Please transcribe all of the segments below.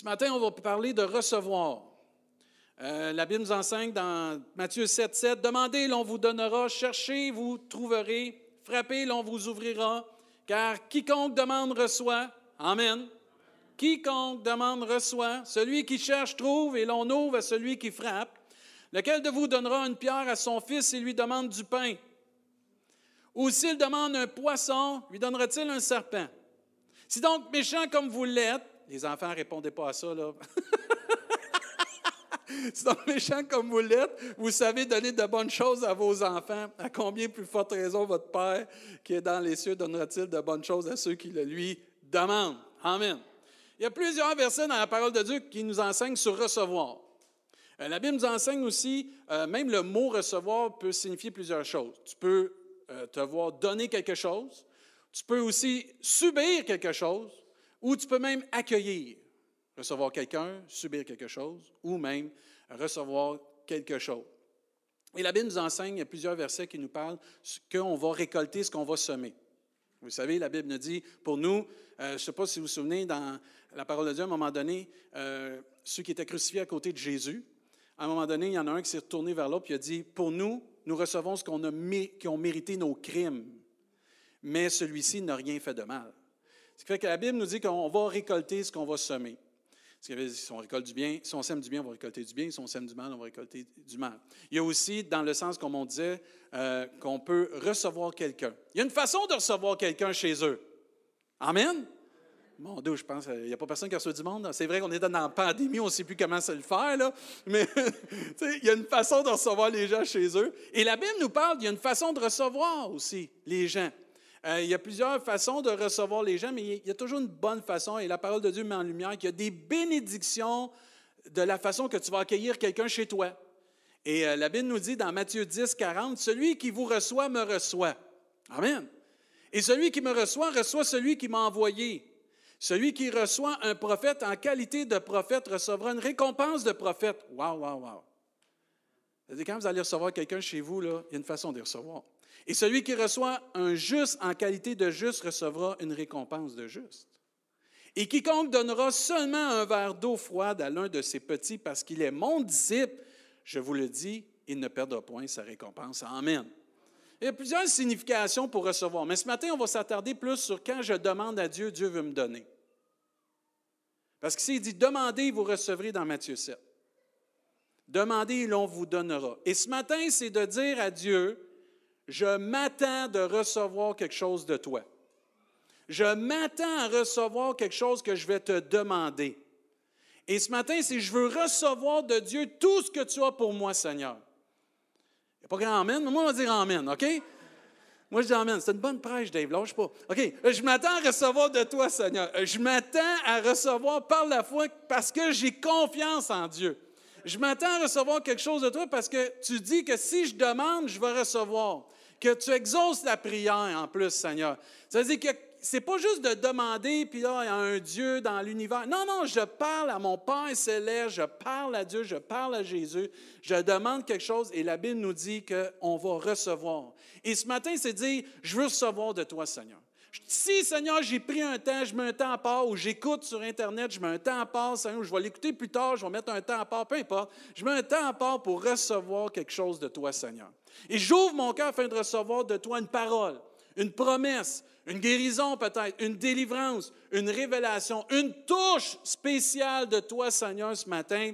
Ce matin, on va parler de recevoir. Euh, la Bible nous enseigne dans Matthieu 7, 7, Demandez, l'on vous donnera, cherchez, vous trouverez, frappez, l'on vous ouvrira, car quiconque demande reçoit. Amen. Quiconque demande reçoit. Celui qui cherche trouve, et l'on ouvre à celui qui frappe. Lequel de vous donnera une pierre à son fils et lui demande du pain? Ou s'il demande un poisson, lui donnera-t-il un serpent? Si donc méchant comme vous l'êtes, les enfants ne répondaient pas à ça, là. si donc méchant comme vous l'êtes, vous savez donner de bonnes choses à vos enfants, à combien plus forte raison votre Père qui est dans les cieux donnera-t-il de bonnes choses à ceux qui le lui demandent? Amen. Il y a plusieurs versets dans la parole de Dieu qui nous enseignent sur recevoir. Euh, la Bible nous enseigne aussi, euh, même le mot recevoir peut signifier plusieurs choses. Tu peux euh, te voir donner quelque chose, tu peux aussi subir quelque chose, ou tu peux même accueillir, recevoir quelqu'un, subir quelque chose, ou même recevoir quelque chose. Et la Bible nous enseigne, il y a plusieurs versets qui nous parlent qu'on va récolter ce qu'on va semer. Vous savez, la Bible nous dit, pour nous, je ne sais pas si vous vous souvenez, dans la parole de Dieu, à un moment donné, ceux qui étaient crucifiés à côté de Jésus, à un moment donné, il y en a un qui s'est retourné vers l'autre et a dit, pour nous, nous recevons ce qu'on a, qui ont mérité nos crimes, mais celui-ci n'a rien fait de mal. Ce qui fait que la Bible nous dit qu'on va récolter ce qu'on va semer. Si on récolte du bien, si on sème du bien, on va récolter du bien. Si on sème du mal, on va récolter du mal. Il y a aussi, dans le sens, comme on disait, euh, qu'on peut recevoir quelqu'un. Il y a une façon de recevoir quelqu'un chez eux. Amen? Mon Dieu, je pense, il n'y a pas personne qui reçu du monde. C'est vrai qu'on est dans la pandémie, on ne sait plus comment se le faire, mais il y a une façon de recevoir les gens chez eux. Et la Bible nous parle, il y a une façon de recevoir aussi les gens. Euh, il y a plusieurs façons de recevoir les gens, mais il y a toujours une bonne façon. Et la parole de Dieu met en lumière qu'il y a des bénédictions de la façon que tu vas accueillir quelqu'un chez toi. Et euh, la Bible nous dit dans Matthieu 10, 40, Celui qui vous reçoit me reçoit. Amen. Et celui qui me reçoit reçoit celui qui m'a envoyé. Celui qui reçoit un prophète en qualité de prophète recevra une récompense de prophète. Waouh, waouh, waouh. Quand vous allez recevoir quelqu'un chez vous, il y a une façon de recevoir. Et celui qui reçoit un juste en qualité de juste recevra une récompense de juste. Et quiconque donnera seulement un verre d'eau froide à l'un de ses petits parce qu'il est mon disciple, je vous le dis, il ne perdra point sa récompense. Amen. Il y a plusieurs significations pour recevoir, mais ce matin, on va s'attarder plus sur quand je demande à Dieu, Dieu veut me donner. Parce que s'il dit demandez, vous recevrez dans Matthieu 7. Demandez et l'on vous donnera. Et ce matin, c'est de dire à Dieu, je m'attends de recevoir quelque chose de toi. Je m'attends à recevoir quelque chose que je vais te demander. Et ce matin, c'est je veux recevoir de Dieu tout ce que tu as pour moi, Seigneur. Il n'y a pas grand Amen, mais moi, on va dire Amen, OK? Moi, je dis Amen. C'est une bonne prêche, Dave, lâche pas. OK, je m'attends à recevoir de toi, Seigneur. Je m'attends à recevoir par la foi parce que j'ai confiance en Dieu. Je m'attends à recevoir quelque chose de toi parce que tu dis que si je demande, je vais recevoir. Que tu exauces la prière en plus, Seigneur. Ça veut dire que c'est pas juste de demander, puis là, il y a un Dieu dans l'univers. Non, non, je parle à mon Père céleste, je parle à Dieu, je parle à Jésus, je demande quelque chose et la Bible nous dit qu'on va recevoir. Et ce matin, c'est dire, je veux recevoir de toi, Seigneur. Si, Seigneur, j'ai pris un temps, je mets un temps à part, ou j'écoute sur Internet, je mets un temps à part, Seigneur, je vais l'écouter plus tard, je vais mettre un temps à part, peu importe. Je mets un temps à part pour recevoir quelque chose de toi, Seigneur. Et j'ouvre mon cœur afin de recevoir de toi une parole, une promesse, une guérison peut-être, une délivrance, une révélation, une touche spéciale de toi, Seigneur, ce matin,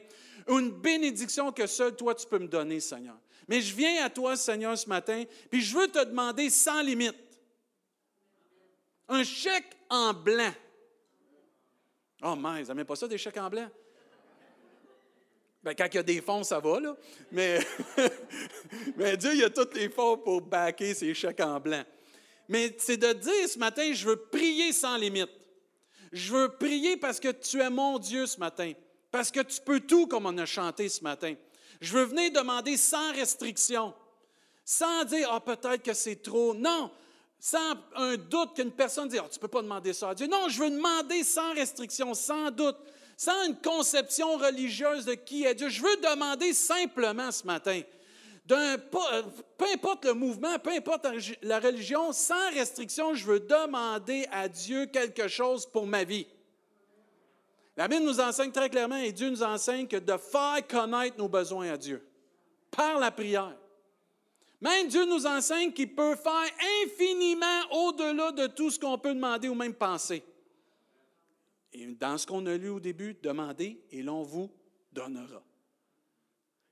une bénédiction que seul toi tu peux me donner, Seigneur. Mais je viens à toi, Seigneur, ce matin, puis je veux te demander sans limite un chèque en blanc. Oh, mais ils n'aiment pas ça, des chèques en blanc? Bien, quand il y a des fonds, ça va, là. Mais, Dieu, il a tous les fonds pour baquer ces chèques en blanc mais c'est de dire ce matin, je veux prier sans limite. Je veux prier parce que tu es mon Dieu ce matin, parce que tu peux tout comme on a chanté ce matin. Je veux venir demander sans restriction, sans dire, ah, peut-être que c'est trop. Non, sans un doute qu'une personne dise, ah, tu ne peux pas demander ça à Dieu. Non, je veux demander sans restriction, sans doute, sans une conception religieuse de qui est Dieu. Je veux demander simplement ce matin, euh, peu importe le mouvement, peu importe la religion, sans restriction, je veux demander à Dieu quelque chose pour ma vie. La Bible nous enseigne très clairement, et Dieu nous enseigne que de faire connaître nos besoins à Dieu par la prière. Même Dieu nous enseigne qu'il peut faire infiniment au-delà de tout ce qu'on peut demander ou même penser. Et dans ce qu'on a lu au début, demandez et l'on vous donnera.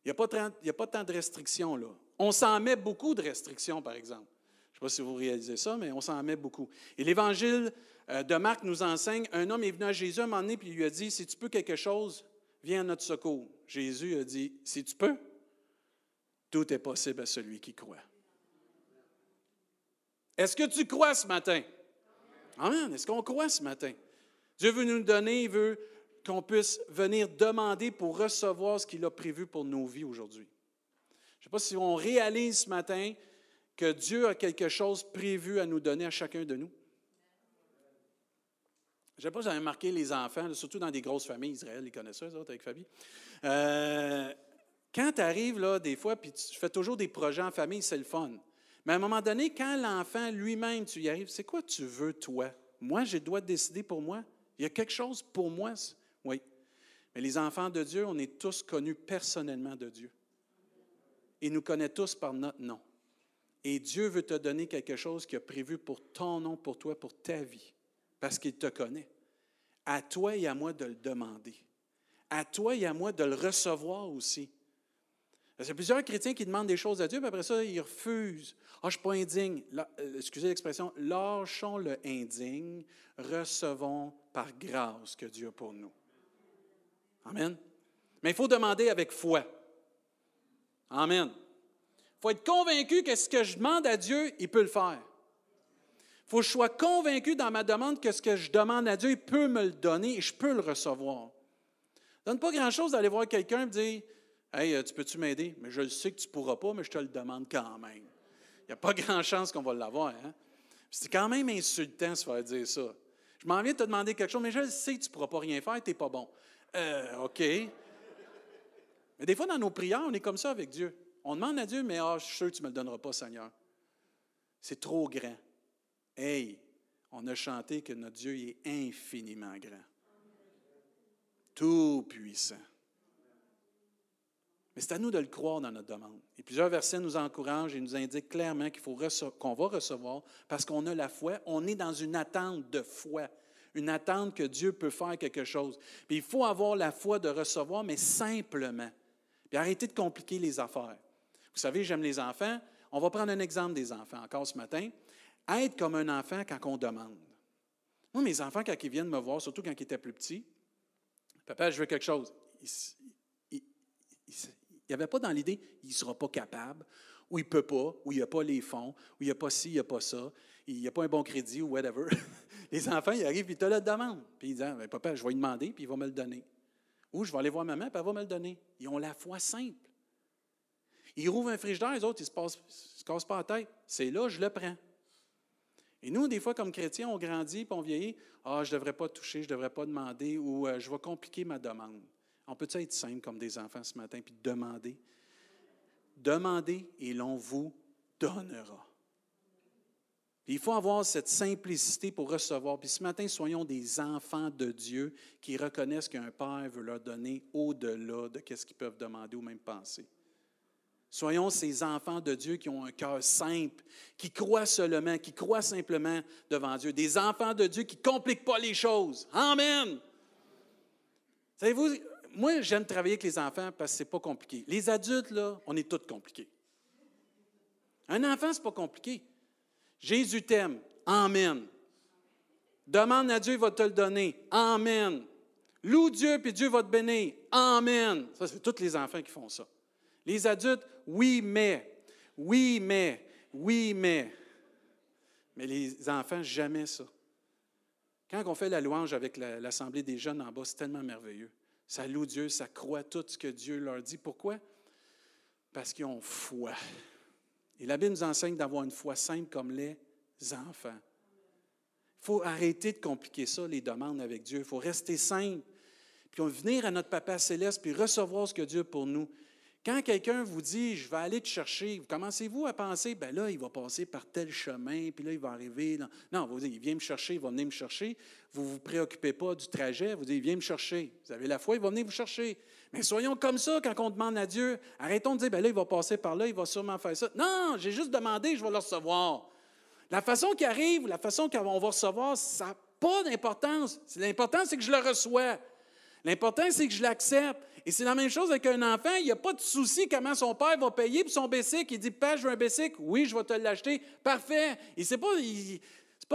Il n'y a, pas tant de restrictions là. On s'en met beaucoup de restrictions, par exemple. Je ne sais pas si vous réalisez ça, mais on s'en met beaucoup. Et l'Évangile euh, de Marc nous enseigne, un homme est venu à Jésus un moment donné, puis il lui a dit, si tu peux quelque chose, viens à notre secours. Jésus a dit, si tu peux, tout est possible à celui qui croit. Est-ce que tu crois ce matin? Amen. Est-ce qu'on croit ce matin? Dieu veut nous donner, il veut qu'on puisse venir demander pour recevoir ce qu'il a prévu pour nos vies aujourd'hui. Je ne sais pas si on réalise ce matin que Dieu a quelque chose prévu à nous donner à chacun de nous. Je ne sais pas si vous avez marqué les enfants, surtout dans des grosses familles, Israël, ils connaissent ça, avec Fabie. Euh, quand tu arrives, là, des fois, puis tu fais toujours des projets en famille, c'est le fun. Mais à un moment donné, quand l'enfant lui-même, tu y arrives, c'est quoi tu veux, toi? Moi, je dois décider pour moi? Il y a quelque chose pour moi? Oui. Mais les enfants de Dieu, on est tous connus personnellement de Dieu. Il nous connaît tous par notre nom. Et Dieu veut te donner quelque chose qu'il a prévu pour ton nom, pour toi, pour ta vie, parce qu'il te connaît. À toi et à moi de le demander. À toi et à moi de le recevoir aussi. Il y a plusieurs chrétiens qui demandent des choses à Dieu, puis après ça, ils refusent. Ah, je ne suis pas indigne. Euh, excusez l'expression, lâchons le indigne, recevons par grâce ce que Dieu a pour nous. Amen. Mais il faut demander avec foi. Amen. Il faut être convaincu que ce que je demande à Dieu, il peut le faire. Il faut que je sois convaincu dans ma demande que ce que je demande à Dieu, il peut me le donner et je peux le recevoir. Ça donne pas grand-chose d'aller voir quelqu'un et dire Hey, euh, tu peux-tu m'aider? Mais je le sais que tu ne pourras pas, mais je te le demande quand même. Il n'y a pas grand chance qu'on va l'avoir. Hein? C'est quand même insultant se faire dire ça. Je m'en viens de te demander quelque chose, mais je le sais que tu ne pourras pas rien faire, tu n'es pas bon. Euh, OK. Mais des fois, dans nos prières, on est comme ça avec Dieu. On demande à Dieu, mais ah, je suis sûr que tu ne me le donneras pas, Seigneur. C'est trop grand. Hey, on a chanté que notre Dieu est infiniment grand. Tout puissant. Mais c'est à nous de le croire dans notre demande. Et plusieurs versets nous encouragent et nous indiquent clairement qu'il faut qu'on va recevoir parce qu'on a la foi. On est dans une attente de foi, une attente que Dieu peut faire quelque chose. Puis il faut avoir la foi de recevoir, mais simplement. Puis arrêter de compliquer les affaires. Vous savez, j'aime les enfants. On va prendre un exemple des enfants encore ce matin. Être comme un enfant quand on demande. Moi, mes enfants, quand ils viennent me voir, surtout quand ils étaient plus petits, Papa, je veux quelque chose. Il n'y avait pas dans l'idée, il ne sera pas capable, ou il ne peut pas, ou il n'y a pas les fonds, ou il n'y a pas ci, il n'y a pas ça, il n'y a pas un bon crédit, ou whatever. les enfants, ils arrivent, ils te le demandent. Puis ils disent, ben, papa, je vais lui demander, puis il va me le donner. Ou je vais aller voir maman, puis elle va me le donner. Ils ont la foi simple. Ils rouvrent un frigidaire, les autres, ils ne se, se, cassent pas la tête. C'est là, je le prends. Et nous, des fois, comme chrétiens, on grandit, puis on vieillit. Ah, je ne devrais pas toucher, je ne devrais pas demander, ou euh, je vais compliquer ma demande. On peut être simple comme des enfants ce matin, puis demander? Demandez et l'on vous donnera. il faut avoir cette simplicité pour recevoir. Puis ce matin, soyons des enfants de Dieu qui reconnaissent qu'un Père veut leur donner au-delà de ce qu'ils peuvent demander ou même penser. Soyons ces enfants de Dieu qui ont un cœur simple, qui croient seulement, qui croient simplement devant Dieu. Des enfants de Dieu qui ne compliquent pas les choses. Amen. Savez-vous, moi, j'aime travailler avec les enfants parce que ce n'est pas compliqué. Les adultes, là, on est tous compliqués. Un enfant, ce n'est pas compliqué. Jésus t'aime. Amen. Demande à Dieu, il va te le donner. Amen. Loue Dieu, puis Dieu va te bénir. Amen. Ça, c'est tous les enfants qui font ça. Les adultes, oui, mais. Oui, mais. Oui, mais. Mais les enfants, jamais ça. Quand on fait la louange avec l'Assemblée des jeunes en bas, c'est tellement merveilleux. Ça loue Dieu, ça croit tout ce que Dieu leur dit. Pourquoi? Parce qu'ils ont foi. Et la Bible nous enseigne d'avoir une foi simple comme les enfants. Il faut arrêter de compliquer ça, les demandes avec Dieu. Il faut rester simple. Puis on venir à notre Papa céleste, puis recevoir ce que Dieu a pour nous. Quand quelqu'un vous dit, je vais aller te chercher, commencez-vous à penser, ben là, il va passer par tel chemin, puis là, il va arriver. Non, vous dites, il vient me chercher, il va venir me chercher. Vous ne vous préoccupez pas du trajet, vous dites, il vient me chercher. Vous avez la foi, il va venir vous chercher. Mais soyons comme ça quand on demande à Dieu. Arrêtons de dire, ben là, il va passer par là, il va sûrement faire ça. Non, j'ai juste demandé, je vais le recevoir. La façon qui arrive, la façon qu'on va recevoir, ça n'a pas d'importance. L'important, c'est que je le reçois. L'important, c'est que je l'accepte. Et c'est la même chose avec un enfant. Il n'y a pas de souci comment son père va payer pour son basic. Il dit Père, je veux un basic. Oui, je vais te l'acheter. Parfait. Il sait pas.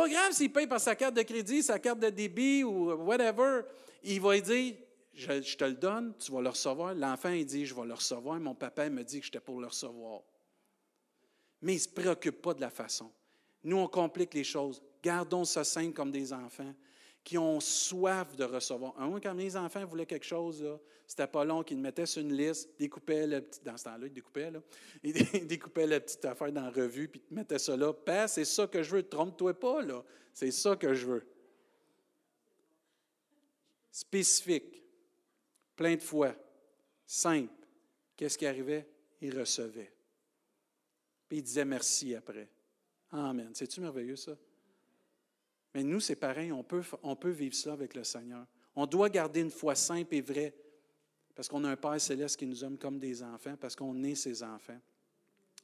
grave s'il paye par sa carte de crédit, sa carte de débit ou whatever. Il va dire je, te le donne, tu vas le recevoir. L'enfant, il dit Je vais le recevoir. Mon papa me dit que j'étais pour le recevoir. Mais il ne se préoccupe pas de la façon. Nous, on complique les choses. Gardons ça simple comme des enfants qui ont soif de recevoir. Un, quand mes enfants voulaient quelque chose, c'était pas long qu'ils mettaient sur une liste, découpaient le petit, dans ce temps-là, ils découpaient, ils découpaient la petite affaire dans la revue, puis ils mettaient ça là. Père, c'est ça que je veux, trompe-toi pas, là. C'est ça que je veux. Spécifique, plein de fois, simple. Qu'est-ce qui arrivait? Il recevait. Puis il disait merci après. Amen. C'est-tu merveilleux, ça? Mais nous, c'est pareil, on peut, on peut vivre ça avec le Seigneur. On doit garder une foi simple et vraie, parce qu'on a un Père céleste qui nous aime comme des enfants, parce qu'on est ses enfants.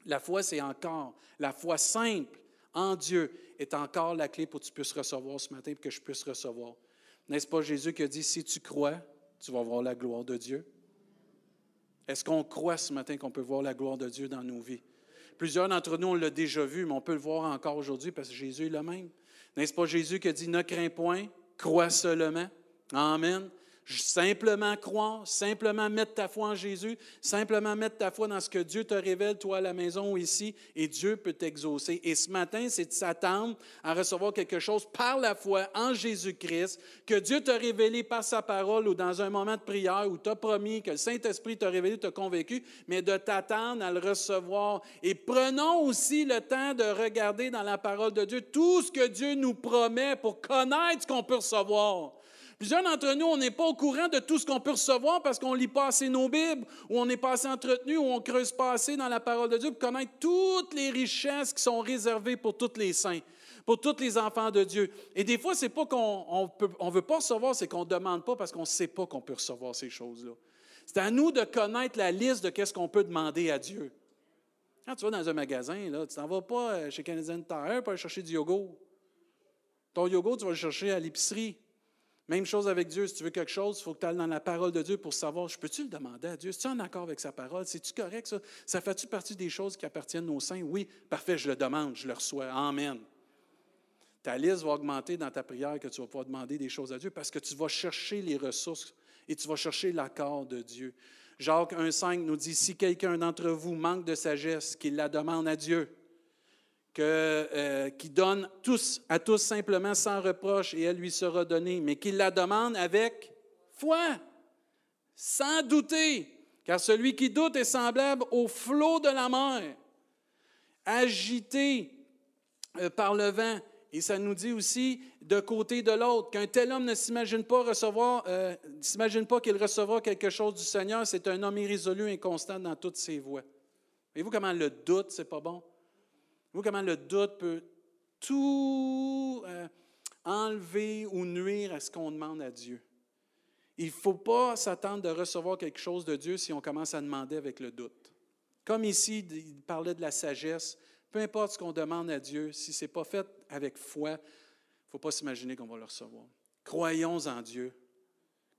La foi, c'est encore, la foi simple en Dieu est encore la clé pour que tu puisses recevoir ce matin, pour que je puisse recevoir. N'est-ce pas Jésus qui a dit, si tu crois, tu vas voir la gloire de Dieu? Est-ce qu'on croit ce matin qu'on peut voir la gloire de Dieu dans nos vies? Plusieurs d'entre nous, on l'a déjà vu, mais on peut le voir encore aujourd'hui parce que Jésus est le même. N'est-ce pas Jésus qui a dit, ne crains point, crois seulement. Amen. Simplement croire, simplement mettre ta foi en Jésus, simplement mettre ta foi dans ce que Dieu te révèle, toi à la maison ou ici, et Dieu peut t'exaucer. Et ce matin, c'est de s'attendre à recevoir quelque chose par la foi en Jésus-Christ, que Dieu t'a révélé par sa parole ou dans un moment de prière où t'a promis, que le Saint-Esprit t'a révélé, t'a convaincu, mais de t'attendre à le recevoir. Et prenons aussi le temps de regarder dans la parole de Dieu tout ce que Dieu nous promet pour connaître ce qu'on peut recevoir. Plusieurs d'entre nous, on n'est pas au courant de tout ce qu'on peut recevoir parce qu'on lit pas assez nos Bibles, ou on n'est pas assez entretenu, ou on creuse pas assez dans la parole de Dieu pour connaître toutes les richesses qui sont réservées pour tous les saints, pour tous les enfants de Dieu. Et des fois, c'est pas qu'on ne veut pas recevoir, c'est qu'on ne demande pas parce qu'on ne sait pas qu'on peut recevoir ces choses-là. C'est à nous de connaître la liste de qu'est-ce qu'on peut demander à Dieu. Quand tu vas dans un magasin, là, tu t'en vas pas euh, chez Canadian Tire pour aller chercher du yogourt. Ton yogourt, tu vas le chercher à l'épicerie. Même chose avec Dieu. Si tu veux quelque chose, il faut que tu ailles dans la parole de Dieu pour savoir, je peux-tu le demander à Dieu? Es-tu en accord avec sa parole? C'est-tu correct, ça? Ça fait-tu partie des choses qui appartiennent aux saints? Oui, parfait, je le demande, je le reçois. Amen. Ta liste va augmenter dans ta prière que tu vas pouvoir demander des choses à Dieu parce que tu vas chercher les ressources et tu vas chercher l'accord de Dieu. Jacques 1,5 nous dit Si quelqu'un d'entre vous manque de sagesse, qu'il la demande à Dieu euh, qui donne tous, à tous simplement sans reproche et elle lui sera donnée, mais qu'il la demande avec foi, sans douter, car celui qui doute est semblable au flot de la mer, agité euh, par le vent. Et ça nous dit aussi de côté de l'autre qu'un tel homme ne s'imagine pas recevoir, euh, s'imagine pas qu'il recevra quelque chose du Seigneur. C'est un homme irrésolu, inconstant dans toutes ses voies. Voyez-vous comment le doute, c'est pas bon? Vous comment le doute peut tout euh, enlever ou nuire à ce qu'on demande à Dieu. Il ne faut pas s'attendre de recevoir quelque chose de Dieu si on commence à demander avec le doute. Comme ici, il parlait de la sagesse. Peu importe ce qu'on demande à Dieu, si ce n'est pas fait avec foi, il ne faut pas s'imaginer qu'on va le recevoir. Croyons en Dieu.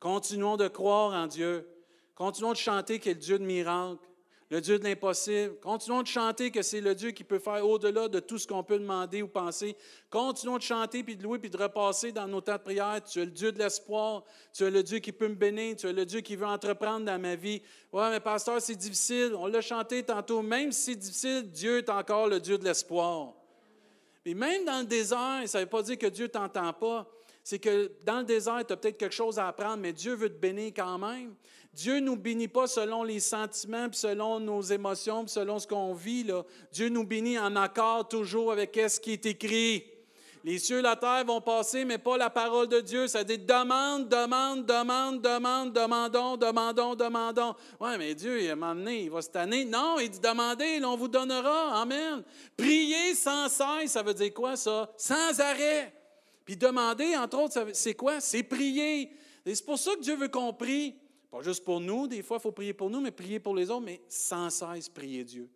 Continuons de croire en Dieu. Continuons de chanter qu'il est le Dieu de miracles le Dieu de l'impossible. Continuons de chanter que c'est le Dieu qui peut faire au-delà de tout ce qu'on peut demander ou penser. Continuons de chanter, puis de louer, puis de repasser dans nos temps de prière. Tu es le Dieu de l'espoir. Tu es le Dieu qui peut me bénir. Tu es le Dieu qui veut entreprendre dans ma vie. Ouais, mais pasteur, c'est difficile. On l'a chanté tantôt. Même si c'est difficile, Dieu est encore le Dieu de l'espoir. Et même dans le désert, ça ne veut pas dire que Dieu ne t'entend pas. C'est que dans le désert, tu as peut-être quelque chose à apprendre, mais Dieu veut te bénir quand même. Dieu nous bénit pas selon les sentiments, selon nos émotions, selon ce qu'on vit. Dieu nous bénit en accord toujours avec ce qui est écrit. Les cieux et la terre vont passer, mais pas la parole de Dieu. Ça dit demande, demande, demande, demande, demandons, demandons, demandons. Oui, mais Dieu, il m'a amené, il va se tanner. Non, il dit demandez, on vous donnera. Amen. Priez sans cesse, ça veut dire quoi ça? Sans arrêt. Puis demander, entre autres, c'est quoi? C'est prier. C'est pour ça que Dieu veut qu'on prie. Pas juste pour nous, des fois, il faut prier pour nous, mais prier pour les autres, mais sans cesse prier Dieu.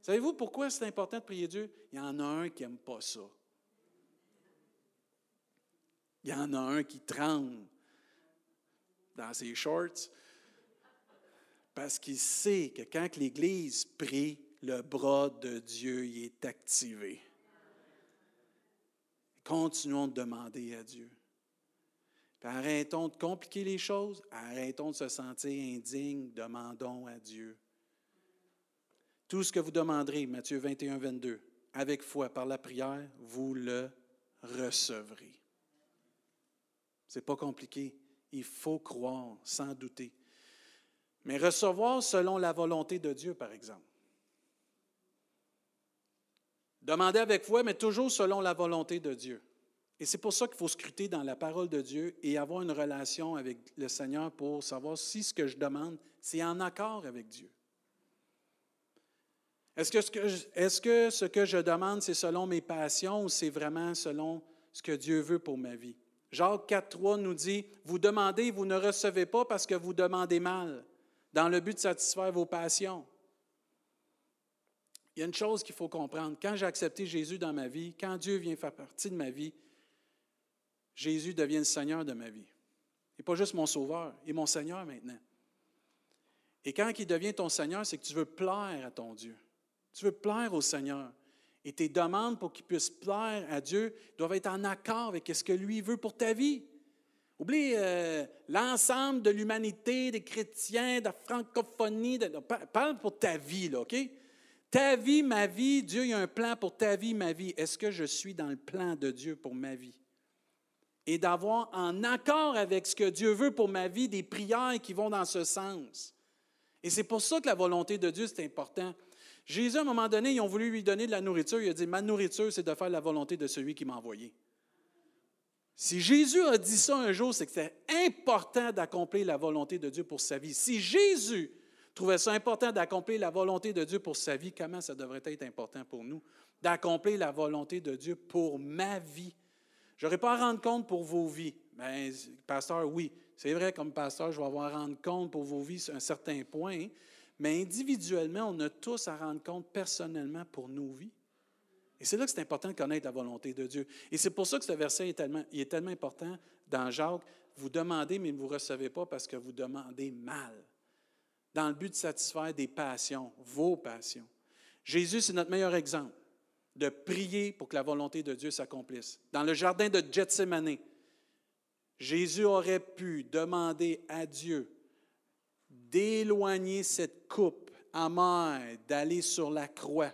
Savez-vous pourquoi c'est important de prier Dieu? Il y en a un qui n'aime pas ça. Il y en a un qui tremble dans ses shorts parce qu'il sait que quand l'Église prie, le bras de Dieu y est activé. Continuons de demander à Dieu. Arrêtons de compliquer les choses, arrêtons de se sentir indignes, demandons à Dieu. Tout ce que vous demanderez, Matthieu 21, 22, avec foi, par la prière, vous le recevrez. Ce n'est pas compliqué. Il faut croire sans douter. Mais recevoir selon la volonté de Dieu, par exemple. Demander avec foi, mais toujours selon la volonté de Dieu. Et c'est pour ça qu'il faut scruter dans la parole de Dieu et avoir une relation avec le Seigneur pour savoir si ce que je demande, c'est en accord avec Dieu. Est-ce que, ce que, est-ce que ce que je demande, c'est selon mes passions ou c'est vraiment selon ce que Dieu veut pour ma vie? Jacques 4.3 nous dit, vous demandez, vous ne recevez pas parce que vous demandez mal, dans le but de satisfaire vos passions. Il y a une chose qu'il faut comprendre. Quand j'ai accepté Jésus dans ma vie, quand Dieu vient faire partie de ma vie, Jésus devient le Seigneur de ma vie. N'est pas juste mon Sauveur, il est mon Seigneur maintenant. Et quand il devient ton Seigneur, c'est que tu veux plaire à ton Dieu. Tu veux plaire au Seigneur. Et tes demandes pour qu'il puisse plaire à Dieu doivent être en accord avec ce que lui veut pour ta vie. Oublie euh, l'ensemble de l'humanité, des chrétiens, de la francophonie. parle pour ta vie, là, OK? Ta vie, ma vie, Dieu, il y a un plan pour ta vie, ma vie. Est-ce que je suis dans le plan de Dieu pour ma vie? Et d'avoir en accord avec ce que Dieu veut pour ma vie des prières qui vont dans ce sens. Et c'est pour ça que la volonté de Dieu, c'est important. Jésus, à un moment donné, ils ont voulu lui donner de la nourriture. Il a dit, ma nourriture, c'est de faire la volonté de celui qui m'a envoyé. Si Jésus a dit ça un jour, c'est que c'est important d'accomplir la volonté de Dieu pour sa vie. Si Jésus trouvait ça important d'accomplir la volonté de Dieu pour sa vie, comment ça devrait être important pour nous d'accomplir la volonté de Dieu pour ma vie? Je n'aurais pas à rendre compte pour vos vies. Mais, ben, pasteur, oui, c'est vrai, comme pasteur, je vais avoir à rendre compte pour vos vies à un certain point. Mais individuellement, on a tous à rendre compte personnellement pour nos vies. Et c'est là que c'est important de connaître la volonté de Dieu. Et c'est pour ça que ce verset est tellement, il est tellement important dans Jacques. Vous demandez, mais vous recevez pas parce que vous demandez mal. Dans le but de satisfaire des passions, vos passions. Jésus, c'est notre meilleur exemple de prier pour que la volonté de Dieu s'accomplisse. Dans le jardin de Gethsemane, Jésus aurait pu demander à Dieu d'éloigner cette coupe amère, d'aller sur la croix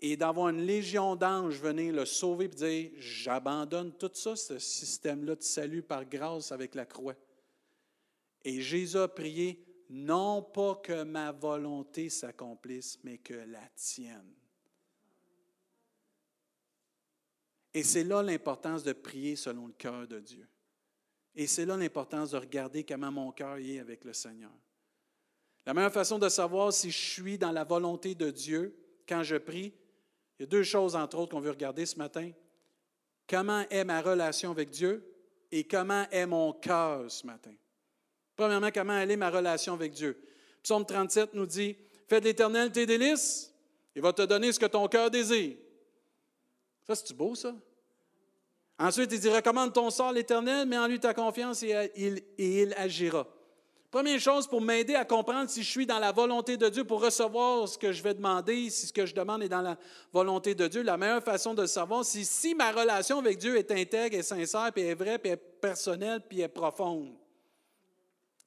et d'avoir une légion d'anges venir le sauver et dire J'abandonne tout ça, ce système-là de salut par grâce avec la croix. Et Jésus a prié Non pas que ma volonté s'accomplisse, mais que la tienne. Et c'est là l'importance de prier selon le cœur de Dieu. Et c'est là l'importance de regarder comment mon cœur est avec le Seigneur. La meilleure façon de savoir si je suis dans la volonté de Dieu quand je prie, il y a deux choses, entre autres, qu'on veut regarder ce matin. Comment est ma relation avec Dieu et comment est mon cœur ce matin? Premièrement, comment est ma relation avec Dieu? Psaume 37 nous dit, Fais de l'Éternel tes délices, il va te donner ce que ton cœur désire. Ça, c'est beau, ça? Ensuite, il dit, recommande ton sort à l'Éternel, mets en lui ta confiance et il, agira. Première chose pour m'aider à comprendre si je suis dans la volonté de Dieu pour recevoir ce que je vais demander, si ce que je demande est dans la volonté de Dieu, la meilleure façon de savoir, c'est si ma relation avec Dieu est intègre, est sincère, puis est vraie, puis est personnelle, puis est profonde.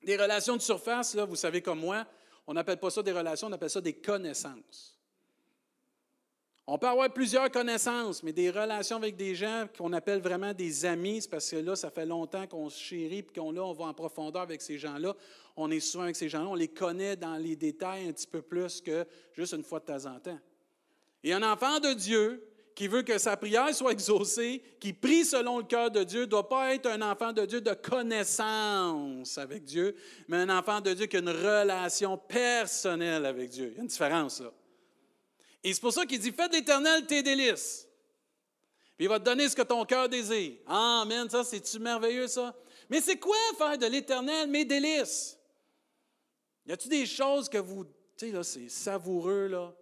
Des relations de surface, là, vous savez comme moi, on n'appelle pas ça des relations, on appelle ça des connaissances. On peut avoir plusieurs connaissances, mais des relations avec des gens qu'on appelle vraiment des amis, c'est parce que là, ça fait longtemps qu'on se chérit, puis qu'on on va en profondeur avec ces gens-là. On est souvent avec ces gens-là, on les connaît dans les détails un petit peu plus que juste une fois de temps en temps. Et un enfant de Dieu qui veut que sa prière soit exaucée, qui prie selon le cœur de Dieu, ne doit pas être un enfant de Dieu de connaissance avec Dieu, mais un enfant de Dieu qui a une relation personnelle avec Dieu. Il y a une différence là. Et c'est pour ça qu'il dit, fais de l'Éternel tes délices. Puis il va te donner ce que ton cœur désire. Amen, ça, c'est-tu merveilleux, ça? Mais c'est quoi faire de l'Éternel mes délices? Y a-t-il des choses que vous, tu sais, là, c'est savoureux, là?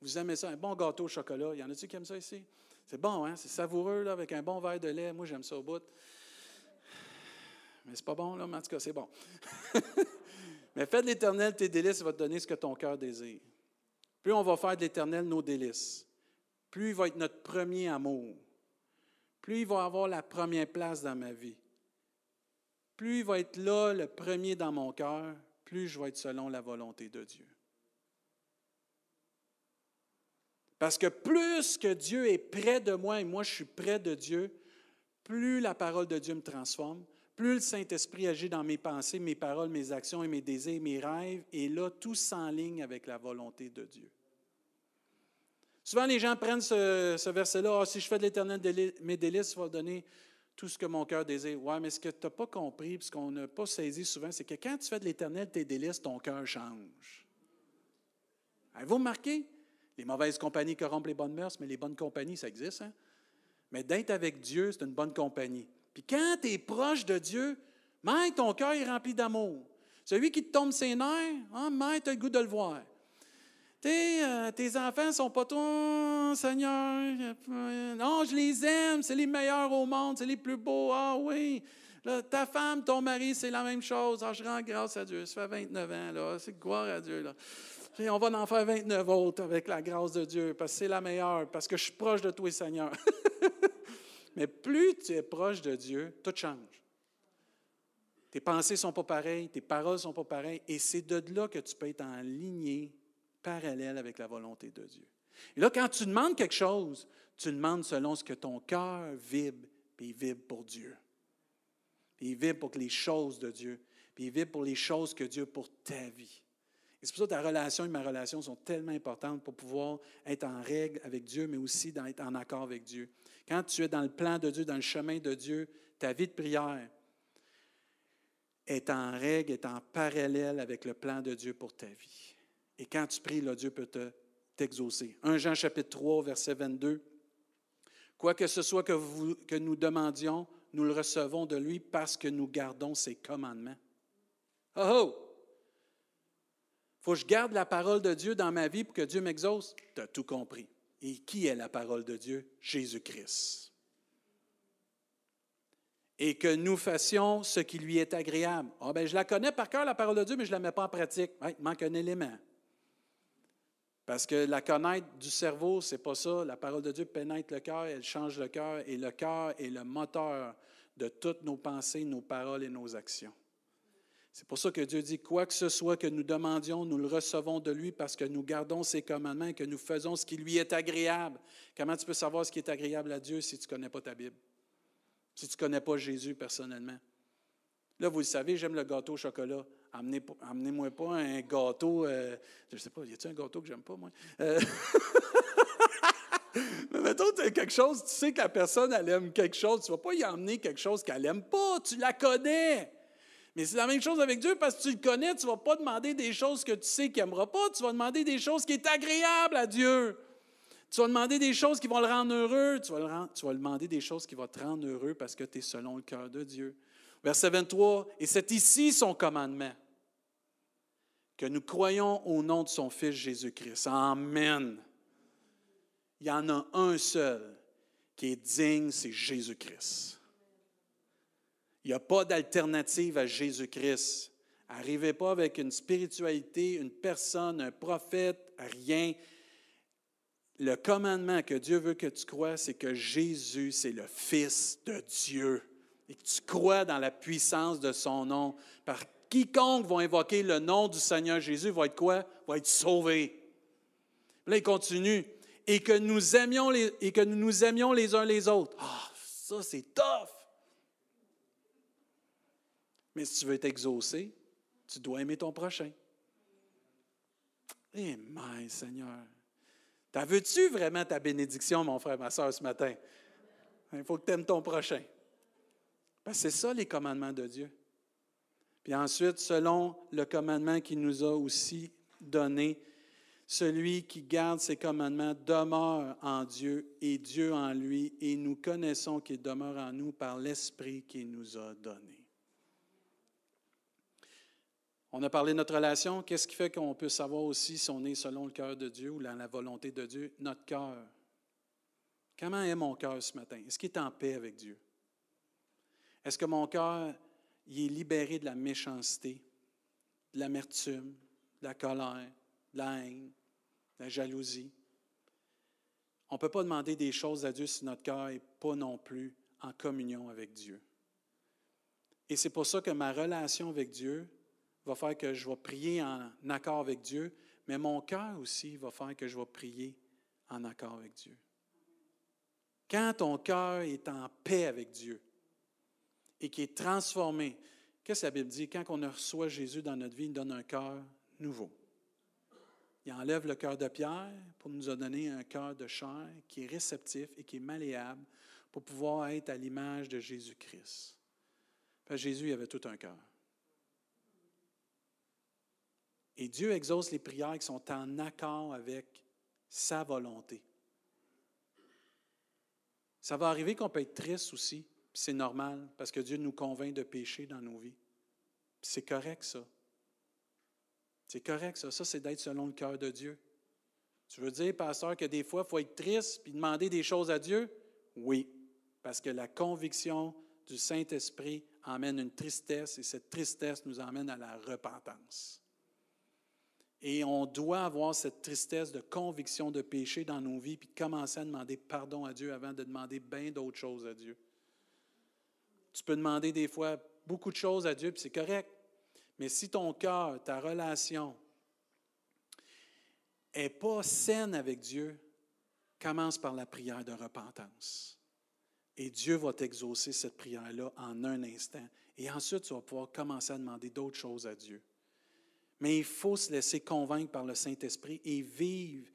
Vous aimez ça, un bon gâteau au chocolat. Y en a-t-il qui aiment ça ici? C'est bon, hein? C'est savoureux, là, avec un bon verre de lait. Moi, j'aime ça au bout. Mais c'est pas bon, là, mais en tout cas, c'est bon. mais fais de l'Éternel tes délices, il va te donner ce que ton cœur désire. Plus on va faire de l'Éternel nos délices, plus il va être notre premier amour, plus il va avoir la première place dans ma vie, plus il va être là, le premier dans mon cœur, plus je vais être selon la volonté de Dieu. Parce que plus que Dieu est près de moi et moi je suis près de Dieu, plus la parole de Dieu me transforme, plus le Saint-Esprit agit dans mes pensées, mes paroles, mes actions et mes désirs, mes rêves, et là, tout s'enligne avec la volonté de Dieu. Souvent, les gens prennent ce, verset-là, ah, si je fais de l'éternel mes délices, ça va donner tout ce que mon cœur désire. Oui, mais ce que tu n'as pas compris, ce qu'on n'a pas saisi souvent, c'est que quand tu fais de l'éternel tes délices, ton cœur change. Avez-vous remarqué? Les mauvaises compagnies corrompent les bonnes mœurs, mais les bonnes compagnies, ça existe. Hein? Mais d'être avec Dieu, c'est une bonne compagnie. Puis quand tu es proche de Dieu, mais ton cœur est rempli d'amour. Celui qui te tombe ses nerfs, hein, tu as le goût de le voir. Euh, tes enfants ne sont pas toi, Seigneur. Non, je les aime, c'est les meilleurs au monde, c'est les plus beaux. Ah oui. ta femme, ton mari, c'est la même chose. Ah, je rends grâce à Dieu. Ça fait 29 ans, là. C'est gloire à Dieu. Là. on va en faire 29 autres avec la grâce de Dieu, parce que c'est la meilleure, parce que je suis proche de toi, Seigneur. Mais plus tu es proche de Dieu, tout change. Tes pensées ne sont pas pareilles, tes paroles ne sont pas pareilles, et c'est de là que tu peux être en lignée parallèle avec la volonté de Dieu. Et là, quand tu demandes quelque chose, tu demandes selon ce que ton cœur vibre, puis il vibre pour Dieu. Puis il vibre pour les choses de Dieu, puis il vibre pour les choses que Dieu pour ta vie. Et c'est pour ça que ta relation et ma relation sont tellement importantes pour pouvoir être en règle avec Dieu, mais aussi d'être en accord avec Dieu. Quand tu es dans le plan de Dieu, dans le chemin de Dieu, ta vie de prière est en règle, est en parallèle avec le plan de Dieu pour ta vie. Et quand tu pries, là, Dieu peut te, t'exaucer. 1 Jean chapitre 3, verset 22. Quoi que ce soit que, nous demandions, nous le recevons de lui parce que nous gardons ses commandements. Oh oh! faut que je garde la parole de Dieu dans ma vie pour que Dieu m'exauce? Tu as tout compris. Et qui est la parole de Dieu? Jésus-Christ. Et que nous fassions ce qui lui est agréable. Ah, ben, je la connais par cœur, la parole de Dieu, mais je ne la mets pas en pratique. il manque un élément. Parce que la connaître du cerveau, c'est pas ça. La parole de Dieu pénètre le cœur, elle change le cœur, et le cœur est le moteur de toutes nos pensées, nos paroles et nos actions. C'est pour ça que Dieu dit, quoi que ce soit que nous demandions, nous le recevons de lui parce que nous gardons ses commandements et que nous faisons ce qui lui est agréable. Comment tu peux savoir ce qui est agréable à Dieu si tu ne connais pas ta Bible? Si tu ne connais pas Jésus personnellement? Là, vous le savez, j'aime le gâteau au chocolat. Amenez-moi pas un gâteau. Euh, je ne sais pas, y a-t-il un gâteau que j'aime pas, moi? Euh, mais mettons, tu as quelque chose, tu sais que la personne, elle aime quelque chose. Tu ne vas pas y emmener quelque chose qu'elle n'aime pas. Tu la connais. Mais c'est la même chose avec Dieu parce que tu le connais. Tu ne vas pas demander des choses que tu sais qu'il n'aimera pas. Tu vas demander des choses qui sont agréables à Dieu. Tu vas demander des choses qui vont le rendre heureux. Tu vas, le demander des choses qui vont te rendre heureux parce que tu es selon le cœur de Dieu. Verset 23, et c'est ici son commandement que nous croyons au nom de son Fils Jésus-Christ. Amen. Il y en a un seul qui est digne, c'est Jésus-Christ. Il n'y a pas d'alternative à Jésus-Christ. Arrivez pas avec une spiritualité, une personne, un prophète, rien. Le commandement que Dieu veut que tu crois, c'est que Jésus, c'est le Fils de Dieu et que tu crois dans la puissance de son nom. Par quiconque va invoquer le nom du Seigneur Jésus va être quoi? Va être sauvé. Là, il continue. Et que nous aimions les, et que nous nous aimions les uns les autres. Ah, ça, c'est tough. Mais si tu veux être tu dois aimer ton prochain. Eh, my Seigneur. T'as veux-tu vraiment ta bénédiction, mon frère, ma soeur, ce matin? Il faut que tu aimes ton prochain. c'est ça les commandements de Dieu. Puis ensuite, selon le commandement qu'il nous a aussi donné, celui qui garde ses commandements demeure en Dieu et Dieu en lui, et nous connaissons qu'il demeure en nous par l'Esprit qu'il nous a donné. On a parlé de notre relation. Qu'est-ce qui fait qu'on peut savoir aussi si on est selon le cœur de Dieu ou la volonté de Dieu? Notre cœur. Comment est mon cœur ce matin? Est-ce qu'il est en paix avec Dieu? Est-ce que mon cœur est libéré de la méchanceté, de l'amertume, de la colère, de la haine, de la jalousie? On ne peut pas demander des choses à Dieu si notre cœur n'est pas non plus en communion avec Dieu. Et c'est pour ça que ma relation avec Dieu va faire que je vais prier en accord avec Dieu, mais mon cœur aussi va faire que je vais prier en accord avec Dieu. Quand ton cœur est en paix avec Dieu et qui est transformé, qu'est-ce que la Bible dit? Quand on reçoit Jésus dans notre vie, il donne un cœur nouveau. Il enlève le cœur de pierre pour nous donner un cœur de chair qui est réceptif et qui est malléable pour pouvoir être à l'image de Jésus-Christ. Jésus avait tout un cœur. Et Dieu exauce les prières qui sont en accord avec sa volonté. Ça va arriver qu'on peut être triste aussi, c'est normal, parce que Dieu nous convainc de pécher dans nos vies. C'est correct, ça. C'est correct, ça. Ça, c'est d'être selon le cœur de Dieu. Tu veux dire, pasteur, que des fois, il faut être triste puis demander des choses à Dieu? Oui, parce que la conviction du Saint-Esprit emmène une tristesse et cette tristesse nous emmène à la repentance. Et on doit avoir cette tristesse de conviction de péché dans nos vies, puis commencer à demander pardon à Dieu avant de demander bien d'autres choses à Dieu. Tu peux demander des fois beaucoup de choses à Dieu, puis c'est correct. Mais si ton cœur, ta relation n'est pas saine avec Dieu, commence par la prière de repentance. Et Dieu va t'exaucer cette prière-là en un instant. Et ensuite, tu vas pouvoir commencer à demander d'autres choses à Dieu. Mais il faut se laisser convaincre par le Saint-Esprit et vivre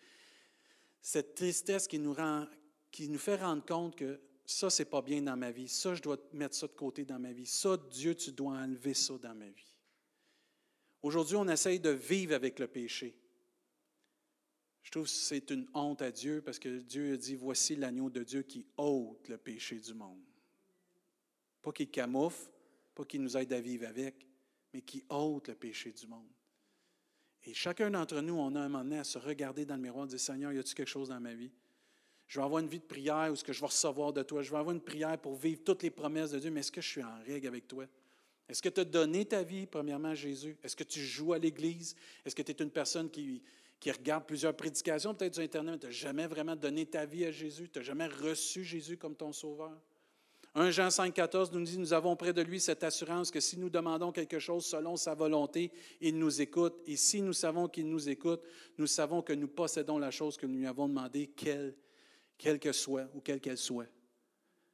cette tristesse qui nous, rend, qui nous fait rendre compte que ça, c'est pas bien dans ma vie. Ça, je dois mettre ça de côté dans ma vie. Ça, Dieu, tu dois enlever ça dans ma vie. Aujourd'hui, on essaye de vivre avec le péché. Je trouve que c'est une honte à Dieu parce que Dieu a dit Voici l'agneau de Dieu qui ôte le péché du monde. Pas qu'il camoufle, pas qu'il nous aide à vivre avec, mais qui ôte le péché du monde. Et chacun d'entre nous, on a un moment donné à se regarder dans le miroir et dire Seigneur, y a-t-il quelque chose dans ma vie? Je vais avoir une vie de prière où ce que je vais recevoir de toi. Je vais avoir une prière pour vivre toutes les promesses de Dieu, mais est-ce que je suis en règle avec toi? Est-ce que tu as donné ta vie, premièrement, à Jésus? Est-ce que tu joues à l'Église? Est-ce que tu es une personne qui, qui regarde plusieurs prédications, peut-être sur Internet, mais tu n'as jamais vraiment donné ta vie à Jésus? Tu n'as jamais reçu Jésus comme ton Sauveur? 1 Jean 5, 14 nous dit, nous avons près de lui cette assurance que si nous demandons quelque chose selon sa volonté, il nous écoute. Et si nous savons qu'il nous écoute, nous savons que nous possédons la chose que nous lui avons demandé, quelle, que soit ou quelle qu'elle soit.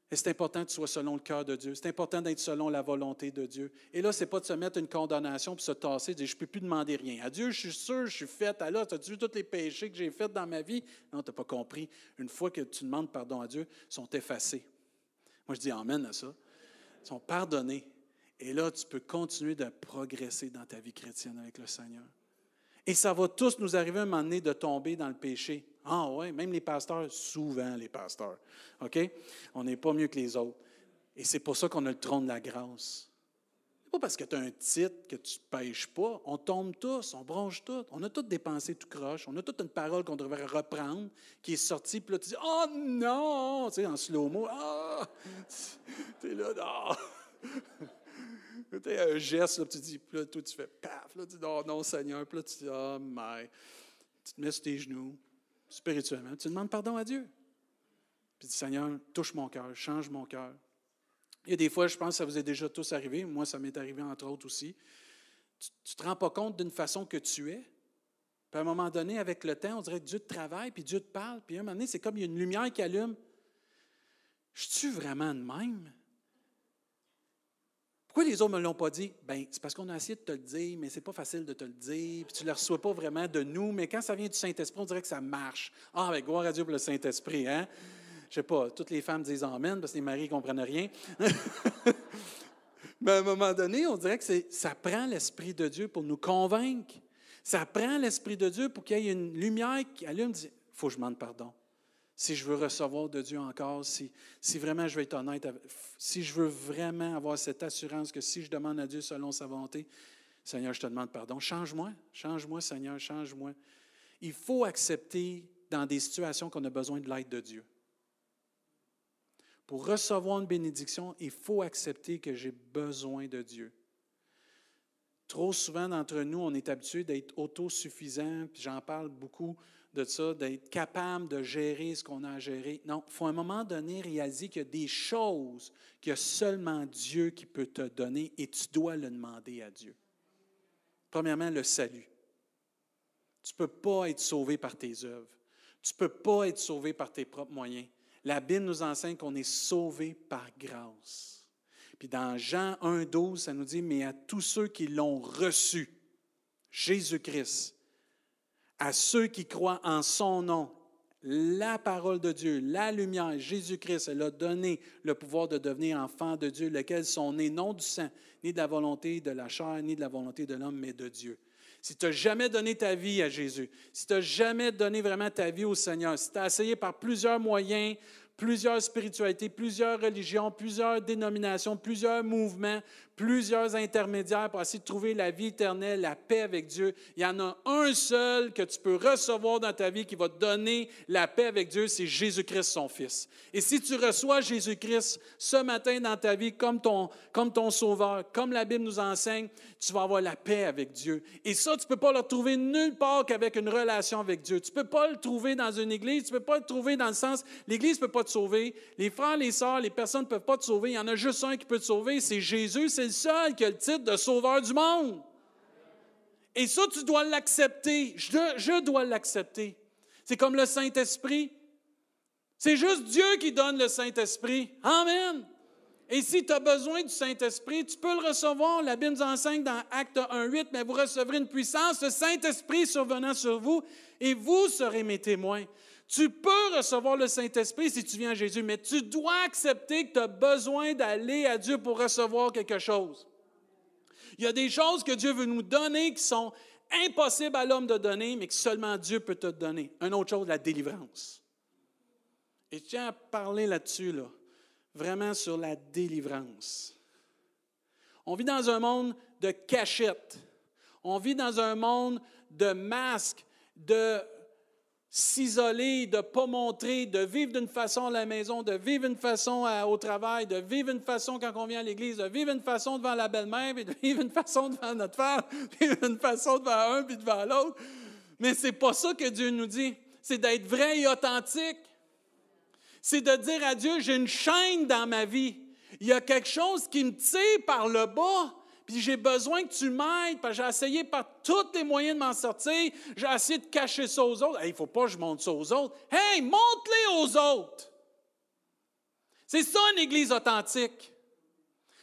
Et c'est important que tu sois selon le cœur de Dieu. C'est important d'être selon la volonté de Dieu. Et là, ce n'est pas de se mettre une condamnation puis se tasser, de dire Je ne peux plus demander rien. À Dieu, je suis sûr, je suis fait. Alors, as-tu vu tous les péchés que j'ai faits dans ma vie? Non, tu n'as pas compris. Une fois que tu demandes pardon à Dieu, ils sont effacés. Moi, je dis Amen à ça. Ils sont pardonnés. Et là, tu peux continuer de progresser dans ta vie chrétienne avec le Seigneur. Et ça va tous nous arriver à un moment donné de tomber dans le péché. Ah oui, même les pasteurs, souvent les pasteurs. OK? On n'est pas mieux que les autres. Et c'est pour ça qu'on a le trône de la grâce pas parce que tu as un titre que tu ne pêches pas. On tombe tous, on bronche tous. On a tous dépensé tout croche. On a toute une parole qu'on devrait reprendre qui est sortie. Puis là, tu dis Oh non Tu sais, en slow-mo. Ah Tu es là, non Tu as un geste, là, tu dis, puis là, toi, tu fais paf. Là, tu dis Oh non, Seigneur. Puis là, tu dis Oh, my. Tu te mets sur tes genoux, spirituellement. Tu demandes pardon à Dieu. Puis tu dis Seigneur, touche mon cœur, change mon cœur. Il y a des fois, je pense que ça vous est déjà tous arrivé. Moi, ça m'est arrivé entre autres aussi. Tu ne te rends pas compte d'une façon que tu es. Puis à un moment donné, avec le temps, on dirait que Dieu te travaille, puis Dieu te parle. Puis à un moment donné, c'est comme il y a une lumière qui allume. Je suis vraiment de même? Pourquoi les autres ne me l'ont pas dit? Ben, c'est parce qu'on a essayé de te le dire, mais c'est pas facile de te le dire, puis tu ne le reçois pas vraiment de nous, mais quand ça vient du Saint-Esprit, on dirait que ça marche. Ah, avec gloire à Dieu pour le Saint-Esprit, hein? Je sais pas, toutes les femmes disent Amen parce que les maris ne comprennent rien. mais à un moment donné, on dirait que ça prend l'Esprit de Dieu pour nous convaincre. Ça prend l'Esprit de Dieu pour qu'il y ait une lumière qui allume, dit, faut que je demande pardon si je veux recevoir de Dieu encore, si, si vraiment je veux être honnête, si je veux vraiment avoir cette assurance que si je demande à Dieu selon sa volonté, Seigneur, je te demande pardon. Change-moi, change-moi, Seigneur, change-moi. Il faut accepter dans des situations qu'on a besoin de l'aide de Dieu. Pour recevoir une bénédiction, il faut accepter que j'ai besoin de Dieu. Trop souvent d'entre nous, on est habitué d'être autosuffisant, puis j'en parle beaucoup de ça, d'être capable de gérer ce qu'on a à gérer. Non, il faut à un moment donné réaliser qu'il y a des choses que seulement Dieu qui peut te donner et tu dois le demander à Dieu. Premièrement, le salut. Tu ne peux pas être sauvé par tes œuvres. Tu ne peux pas être sauvé par tes propres moyens. La Bible nous enseigne qu'on est sauvé par grâce. Puis dans Jean 1, 12, ça nous dit, mais à tous ceux qui l'ont reçu, Jésus-Christ, à ceux qui croient en son nom, la parole de Dieu, la lumière, Jésus-Christ, elle a donné le pouvoir de devenir enfant de Dieu, lequel sont nés non du sang, ni de la volonté de la chair, ni de la volonté de l'homme, mais de Dieu. Si tu n'as jamais donné ta vie à Jésus, si tu n'as jamais donné vraiment ta vie au Seigneur, si tu as essayé par plusieurs moyens, plusieurs spiritualités, plusieurs religions, plusieurs dénominations, plusieurs mouvements, plusieurs intermédiaires pour essayer de trouver la vie éternelle, la paix avec Dieu. Il y en a un seul que tu peux recevoir dans ta vie qui va te donner la paix avec Dieu, c'est Jésus-Christ, son Fils. Et si tu reçois Jésus-Christ ce matin dans ta vie comme ton, comme ton Sauveur, comme la Bible nous enseigne, tu vas avoir la paix avec Dieu. Et ça, tu ne peux pas le trouver nulle part qu'avec une relation avec Dieu. Tu ne peux pas le trouver dans une église, tu ne peux pas le trouver dans le sens, l'église ne peut pas te sauver, les frères, les sœurs, les personnes ne peuvent pas te sauver. Il y en a juste un qui peut te sauver, c'est Jésus, c'est seul qui a le titre de sauveur du monde. Et ça, tu dois l'accepter. Je, je dois l'accepter. C'est comme le Saint-Esprit. C'est juste Dieu qui donne le Saint-Esprit. Amen. Et si tu as besoin du Saint-Esprit, tu peux le recevoir. La Bible nous enseigne dans Acte 1.8, mais vous recevrez une puissance, le Saint-Esprit survenant sur vous, et vous serez mes témoins. Tu peux recevoir le Saint-Esprit si tu viens à Jésus, mais tu dois accepter que tu as besoin d'aller à Dieu pour recevoir quelque chose. Il y a des choses que Dieu veut nous donner qui sont impossibles à l'homme de donner, mais que seulement Dieu peut te donner. Une autre chose, la délivrance. Et je tiens à parler là-dessus, là, vraiment sur la délivrance. On vit dans un monde de cachette. On vit dans un monde de masques, de s'isoler, de ne pas montrer, de vivre d'une façon à la maison, de vivre d'une façon au travail, de vivre d'une façon quand on vient à l'église, de vivre d'une façon devant la belle-mère, puis de vivre d'une façon devant notre femme, puis d'une façon devant un, puis devant l'autre. Mais ce n'est pas ça que Dieu nous dit. C'est d'être vrai et authentique. C'est de dire à Dieu, j'ai une chaîne dans ma vie. Il y a quelque chose qui me tire par le bas puis j'ai besoin que tu m'aides, parce que j'ai essayé par tous les moyens de m'en sortir, j'ai essayé de cacher ça aux autres. Il ne faut pas que je montre ça aux autres. Hey, montre-les aux autres! C'est ça une Église authentique.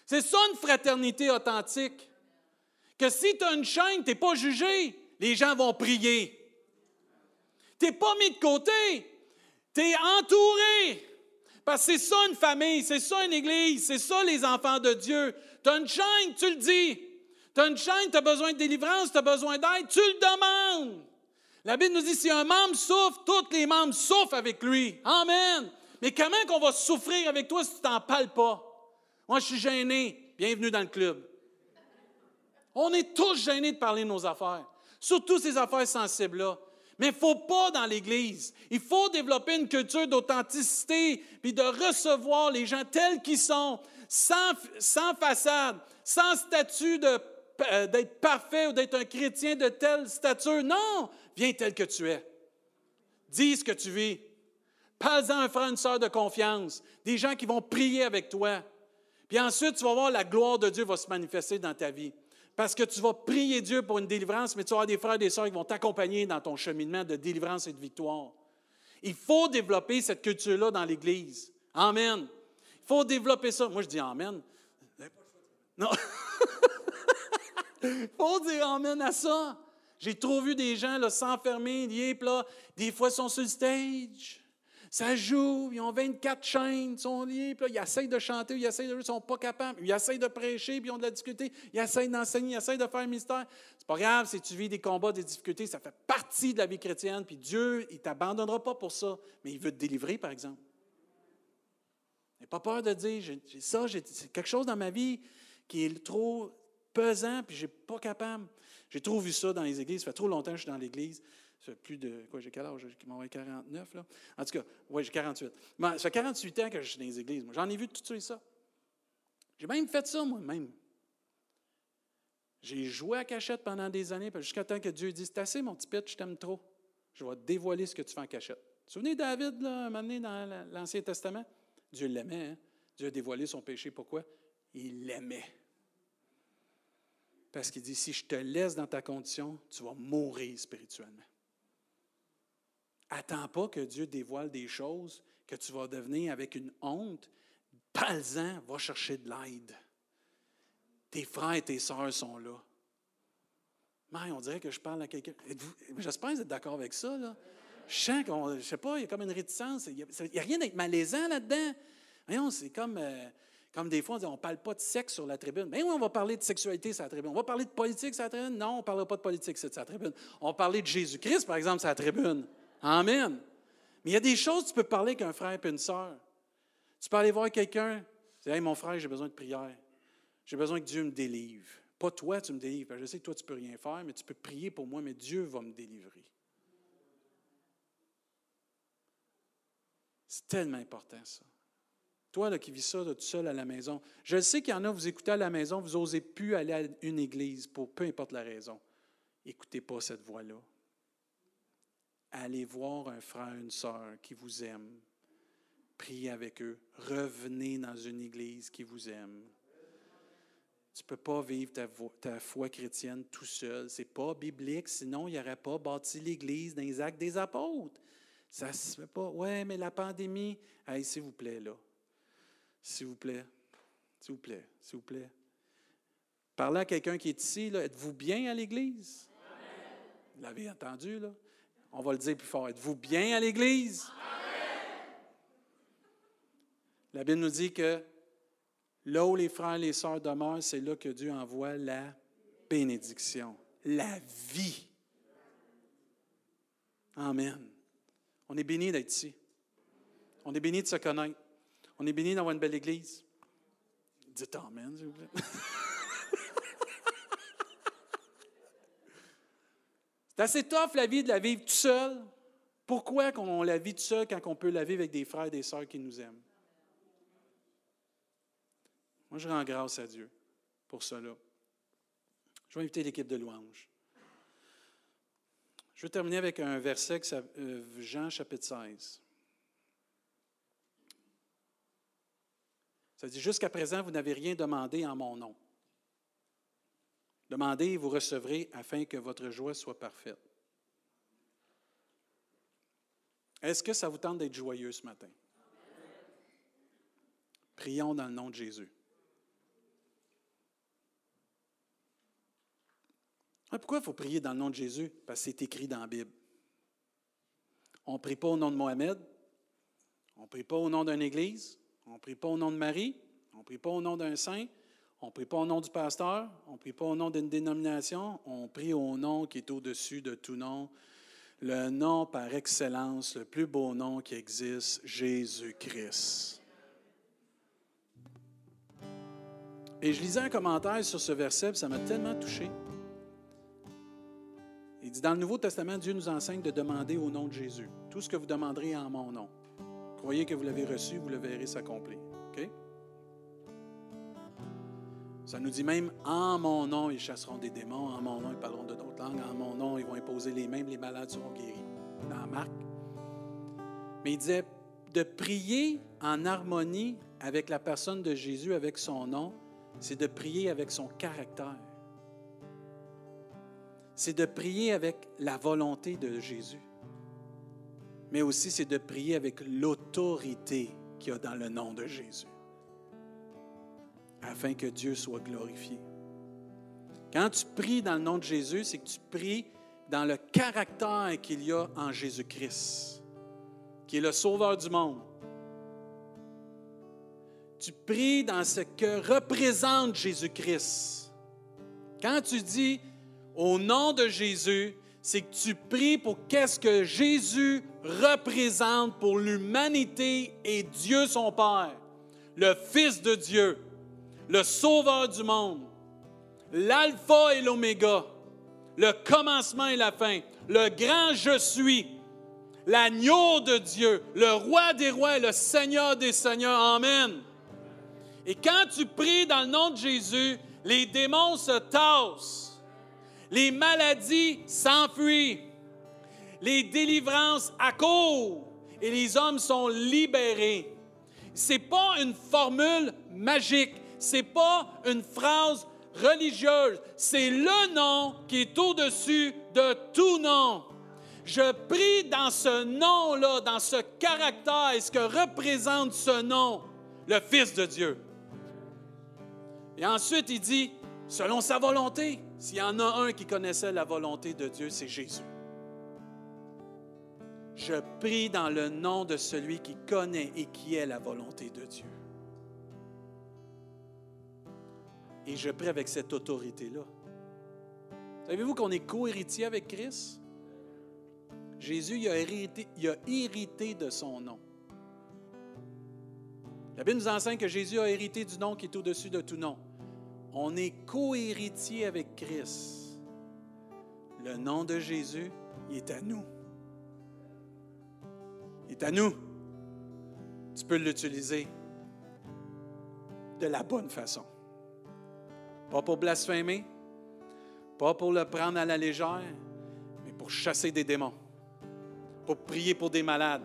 C'est ça une fraternité authentique. Que si tu as une chaîne, tu n'es pas jugé, les gens vont prier. Tu n'es pas mis de côté, tu es entouré. Parce que c'est ça une famille, c'est ça une Église, c'est ça les enfants de Dieu. Tu as une chaîne, tu le dis. Tu as une chaîne, tu as besoin de délivrance, tu as besoin d'aide, tu le demandes. La Bible nous dit si un membre souffre, tous les membres souffrent avec lui. Amen. Mais comment qu'on va souffrir avec toi si tu t'en parles pas? Moi, je suis gêné. Bienvenue dans le club. On est tous gênés de parler de nos affaires, surtout ces affaires sensibles-là. Mais il ne faut pas dans l'Église. Il faut développer une culture d'authenticité, puis de recevoir les gens tels qu'ils sont, sans, façade, sans statut euh, d'être parfait ou d'être un chrétien de telle stature. Non, viens tel que tu es. Dis ce que tu vis. Parle-en un frère, une sœur de confiance, des gens qui vont prier avec toi. Puis ensuite, tu vas voir la gloire de Dieu va se manifester dans ta vie. Parce que tu vas prier Dieu pour une délivrance, mais tu avoir des frères et des sœurs qui vont t'accompagner dans ton cheminement de délivrance et de victoire. Il faut développer cette culture-là dans l'Église. Amen. Il faut développer ça. Moi, je dis Amen. Non. faut dire amen à ça. J'ai trop vu des gens s'enfermer, liés, là, des fois ils sont sur le stage. Ça joue, ils ont 24 chaînes, ils sont liés, puis ils essayent de chanter, ils essayent de ils ne sont pas capables, ils essayent de prêcher, puis ils ont de la difficulté, ils essayent d'enseigner, ils essayent de faire un mystère. C'est pas grave si tu vis des combats, des difficultés, ça fait partie de la vie chrétienne, puis Dieu, il ne t'abandonnera pas pour ça, mais il veut te délivrer, par exemple. N'aie pas peur de dire, j'ai, ça, c'est quelque chose dans ma vie qui est trop pesant, puis je n'ai pas capable. J'ai trop vu ça dans les églises, ça fait trop longtemps que je suis dans l'Église. Fait plus de. Quoi, j'ai quel âge? J'ai 49, là. En tout cas, oui, j'ai 48. ça fait 48 ans que je suis dans les églises. J'en ai vu tout ça et ça. J'ai même fait ça moi-même. J'ai joué à cachette pendant des années, jusqu'à temps que Dieu dise C'est assez, mon petit pit, je t'aime trop. Je vais te dévoiler ce que tu fais en cachette. Vous vous souvenez David, là, un moment donné, dans l'Ancien Testament? Dieu l'aimait. Hein? Dieu a dévoilé son péché. Pourquoi? Il l'aimait. Parce qu'il dit Si je te laisse dans ta condition, tu vas mourir spirituellement. Attends pas que Dieu dévoile des choses que tu vas devenir avec une honte. Pas-en, va chercher de l'aide. Tes frères et tes sœurs sont là. Mais on dirait que je parle à quelqu'un. J'espère que vous êtes d'accord avec ça. Là. Je sens qu'on, sais pas, il y a comme une réticence. Il n'y a, rien d'être malaisant là-dedans. Voyons, c'est comme, euh, comme des fois, on ne parle pas de sexe sur la tribune. Mais oui, on va parler de sexualité sur la tribune. On va parler de politique sur la tribune. Non, on ne parlera pas de politique sur la tribune. On va parler de Jésus-Christ, par exemple, sur la tribune. Amen. Mais il y a des choses, tu peux parler avec un frère et une sœur. Tu peux aller voir quelqu'un, tu dis Hey, mon frère, j'ai besoin de prière. J'ai besoin que Dieu me délivre. Pas toi, tu me délivres. Je sais que toi, tu ne peux rien faire, mais tu peux prier pour moi, mais Dieu va me délivrer. C'est tellement important, ça. Toi là, qui vis ça tout seul à la maison, je sais qu'il y en a, vous écoutez à la maison, vous n'osez plus aller à une église pour peu importe la raison. Écoutez pas cette voix-là allez voir un frère, une sœur qui vous aime. Priez avec eux. Revenez dans une église qui vous aime. Tu ne peux pas vivre ta, foi chrétienne tout seul. Ce n'est pas biblique, sinon il n'y aurait pas bâti l'Église dans les actes des apôtres. Ça ne se fait pas. Ouais, mais la pandémie. Hey, s'il vous plaît, là. S'il vous plaît. S'il vous plaît. S'il vous plaît. Parlez à quelqu'un qui est ici. Êtes-vous bien à l'Église? Vous l'avez entendu, là? On va le dire plus fort. Êtes-vous bien à l'Église? La Bible nous dit que là où les frères et les sœurs demeurent, c'est là que Dieu envoie la bénédiction, la vie. Amen. On est béni d'être ici. On est béni de se connaître. On est béni d'avoir une belle Église. Dites Amen, s'il vous plaît. C'est assez tough la vie de la vivre tout seul. Pourquoi on la vit tout seul quand on peut la vivre avec des frères et des sœurs qui nous aiment? Moi, je rends grâce à Dieu pour cela. Je vais inviter l'équipe de louange. Je vais terminer avec un verset, euh, Jean chapitre 16. Ça dit, jusqu'à présent, vous n'avez rien demandé en mon nom. Demandez et vous recevrez afin que votre joie soit parfaite. Est-ce que ça vous tente d'être joyeux ce matin? Prions dans le nom de Jésus. Ah, pourquoi il faut prier dans le nom de Jésus? Parce que c'est écrit dans la Bible. On ne prie pas au nom de Mohamed, on ne prie pas au nom d'une église, on ne prie pas au nom de Marie, on ne prie pas au nom d'un saint, on ne prie pas au nom du pasteur, on ne prie pas au nom d'une dénomination, on prie au nom qui est au-dessus de tout nom, le nom par excellence, le plus beau nom qui existe, Jésus-Christ. Et je lisais un commentaire sur ce verset, ça m'a tellement touché. Il dit, dans le Nouveau Testament, Dieu nous enseigne de demander au nom de Jésus. Tout ce que vous demanderez en mon nom. Croyez que vous l'avez reçu, vous le verrez s'accomplir. OK? Ça nous dit même, en mon nom, ils chasseront des démons, en mon nom, ils parleront de d'autres langues, en mon nom, ils vont imposer les mêmes, les malades seront guéris. Dans Marc. Mais il disait de prier en harmonie avec la personne de Jésus, avec son nom, c'est de prier avec son caractère. C'est de prier avec la volonté de Jésus. Mais aussi, c'est de prier avec l'autorité qu'il y a dans le nom de Jésus. Afin que Dieu soit glorifié. Quand tu pries dans le nom de Jésus, c'est que tu pries dans le caractère qu'il y a en Jésus-Christ, qui est le Sauveur du monde. Tu pries dans ce que représente Jésus-Christ. Quand tu dis au nom de Jésus, c'est que tu pries pour qu'est-ce que Jésus représente pour l'humanité et Dieu son Père, le Fils de Dieu, le Sauveur du monde, l'alpha et l'oméga, le commencement et la fin, le grand je suis, l'agneau de Dieu, le roi des rois et le Seigneur des seigneurs. Amen. Et quand tu pries dans le nom de Jésus, les démons se tassent, les maladies s'enfuient, les délivrances accourent et les hommes sont libérés. C'est pas une formule magique, c'est pas une phrase religieuse, c'est le nom qui est au-dessus de tout nom. Je prie dans ce nom-là, dans ce caractère, et ce que représente ce nom, le Fils de Dieu. Et ensuite, il dit, selon sa volonté, s'il y en a un qui connaissait la volonté de Dieu, c'est Jésus. Je prie dans le nom de celui qui connaît et qui est la volonté de Dieu. Et je prie avec cette autorité-là. Savez-vous qu'on est co-héritier avec Christ? Jésus il a, hérité, il a hérité de son nom. La Bible nous enseigne que Jésus a hérité du nom qui est au-dessus de tout nom. On est co-héritier avec Christ. Le nom de Jésus, il est à nous. Il est à nous. Tu peux l'utiliser de la bonne façon. Pas pour blasphémer, pas pour le prendre à la légère, mais pour chasser des démons, pour prier pour des malades,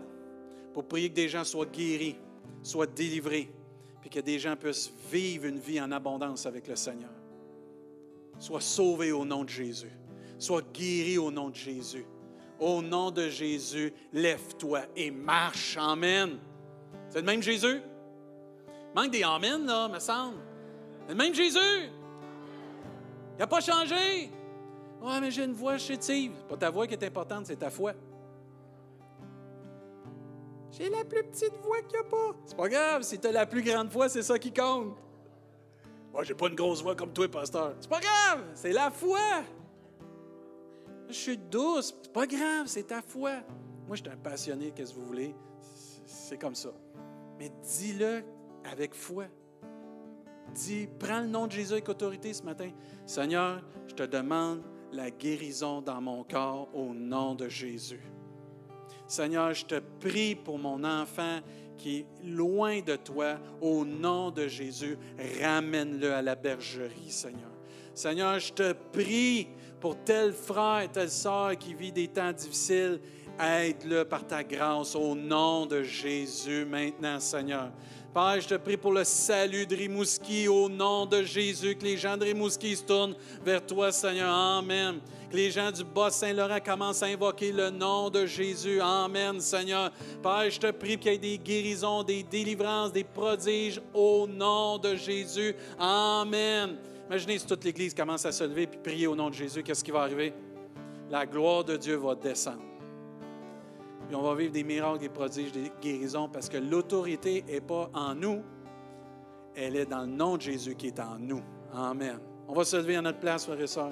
pour prier que des gens soient guéris, soient délivrés, puis que des gens puissent vivre une vie en abondance avec le Seigneur. Sois sauvé au nom de Jésus. Sois guéri au nom de Jésus. Au nom de Jésus, lève-toi et marche. Amen. C'est le même Jésus? Il manque des Amen, là, me semble. C'est le même Jésus? Il n'a pas changé. Ouais, mais j'ai une voix chétive. C'est pas ta voix qui est importante, c'est ta foi. J'ai la plus petite voix qu'il n'y a pas. C'est pas grave, si tu as la plus grande voix, c'est ça qui compte. Moi, j'ai pas une grosse voix comme toi, pasteur. C'est pas grave, c'est la foi. Je suis douce, c'est pas grave, c'est ta foi. Moi, je suis un passionné, qu'est-ce que vous voulez? C'est comme ça. Mais dis-le avec foi. Dis, prends le nom de Jésus avec autorité ce matin. Seigneur, je te demande la guérison dans mon corps au nom de Jésus. Seigneur, je te prie pour mon enfant qui est loin de toi, au nom de Jésus, ramène-le à la bergerie, Seigneur. Seigneur, je te prie pour tel frère, telle sœur qui vit des temps difficiles, aide-le par ta grâce au nom de Jésus maintenant, Seigneur. Père, je te prie pour le salut de Rimouski au nom de Jésus, que les gens de Rimouski se tournent vers toi, Seigneur. Amen. Que les gens du Bas-Saint-Laurent commencent à invoquer le nom de Jésus. Amen, Seigneur. Père, je te prie qu'il y ait des guérisons, des délivrances, des prodiges au nom de Jésus. Amen. Imaginez si toute l'Église commence à se lever et prier au nom de Jésus. Qu'est-ce qui va arriver? La gloire de Dieu va descendre. Puis on va vivre des miracles, des prodiges, des guérisons, parce que l'autorité n'est pas en nous, elle est dans le nom de Jésus qui est en nous. Amen. On va se lever à notre place, frères et sœurs.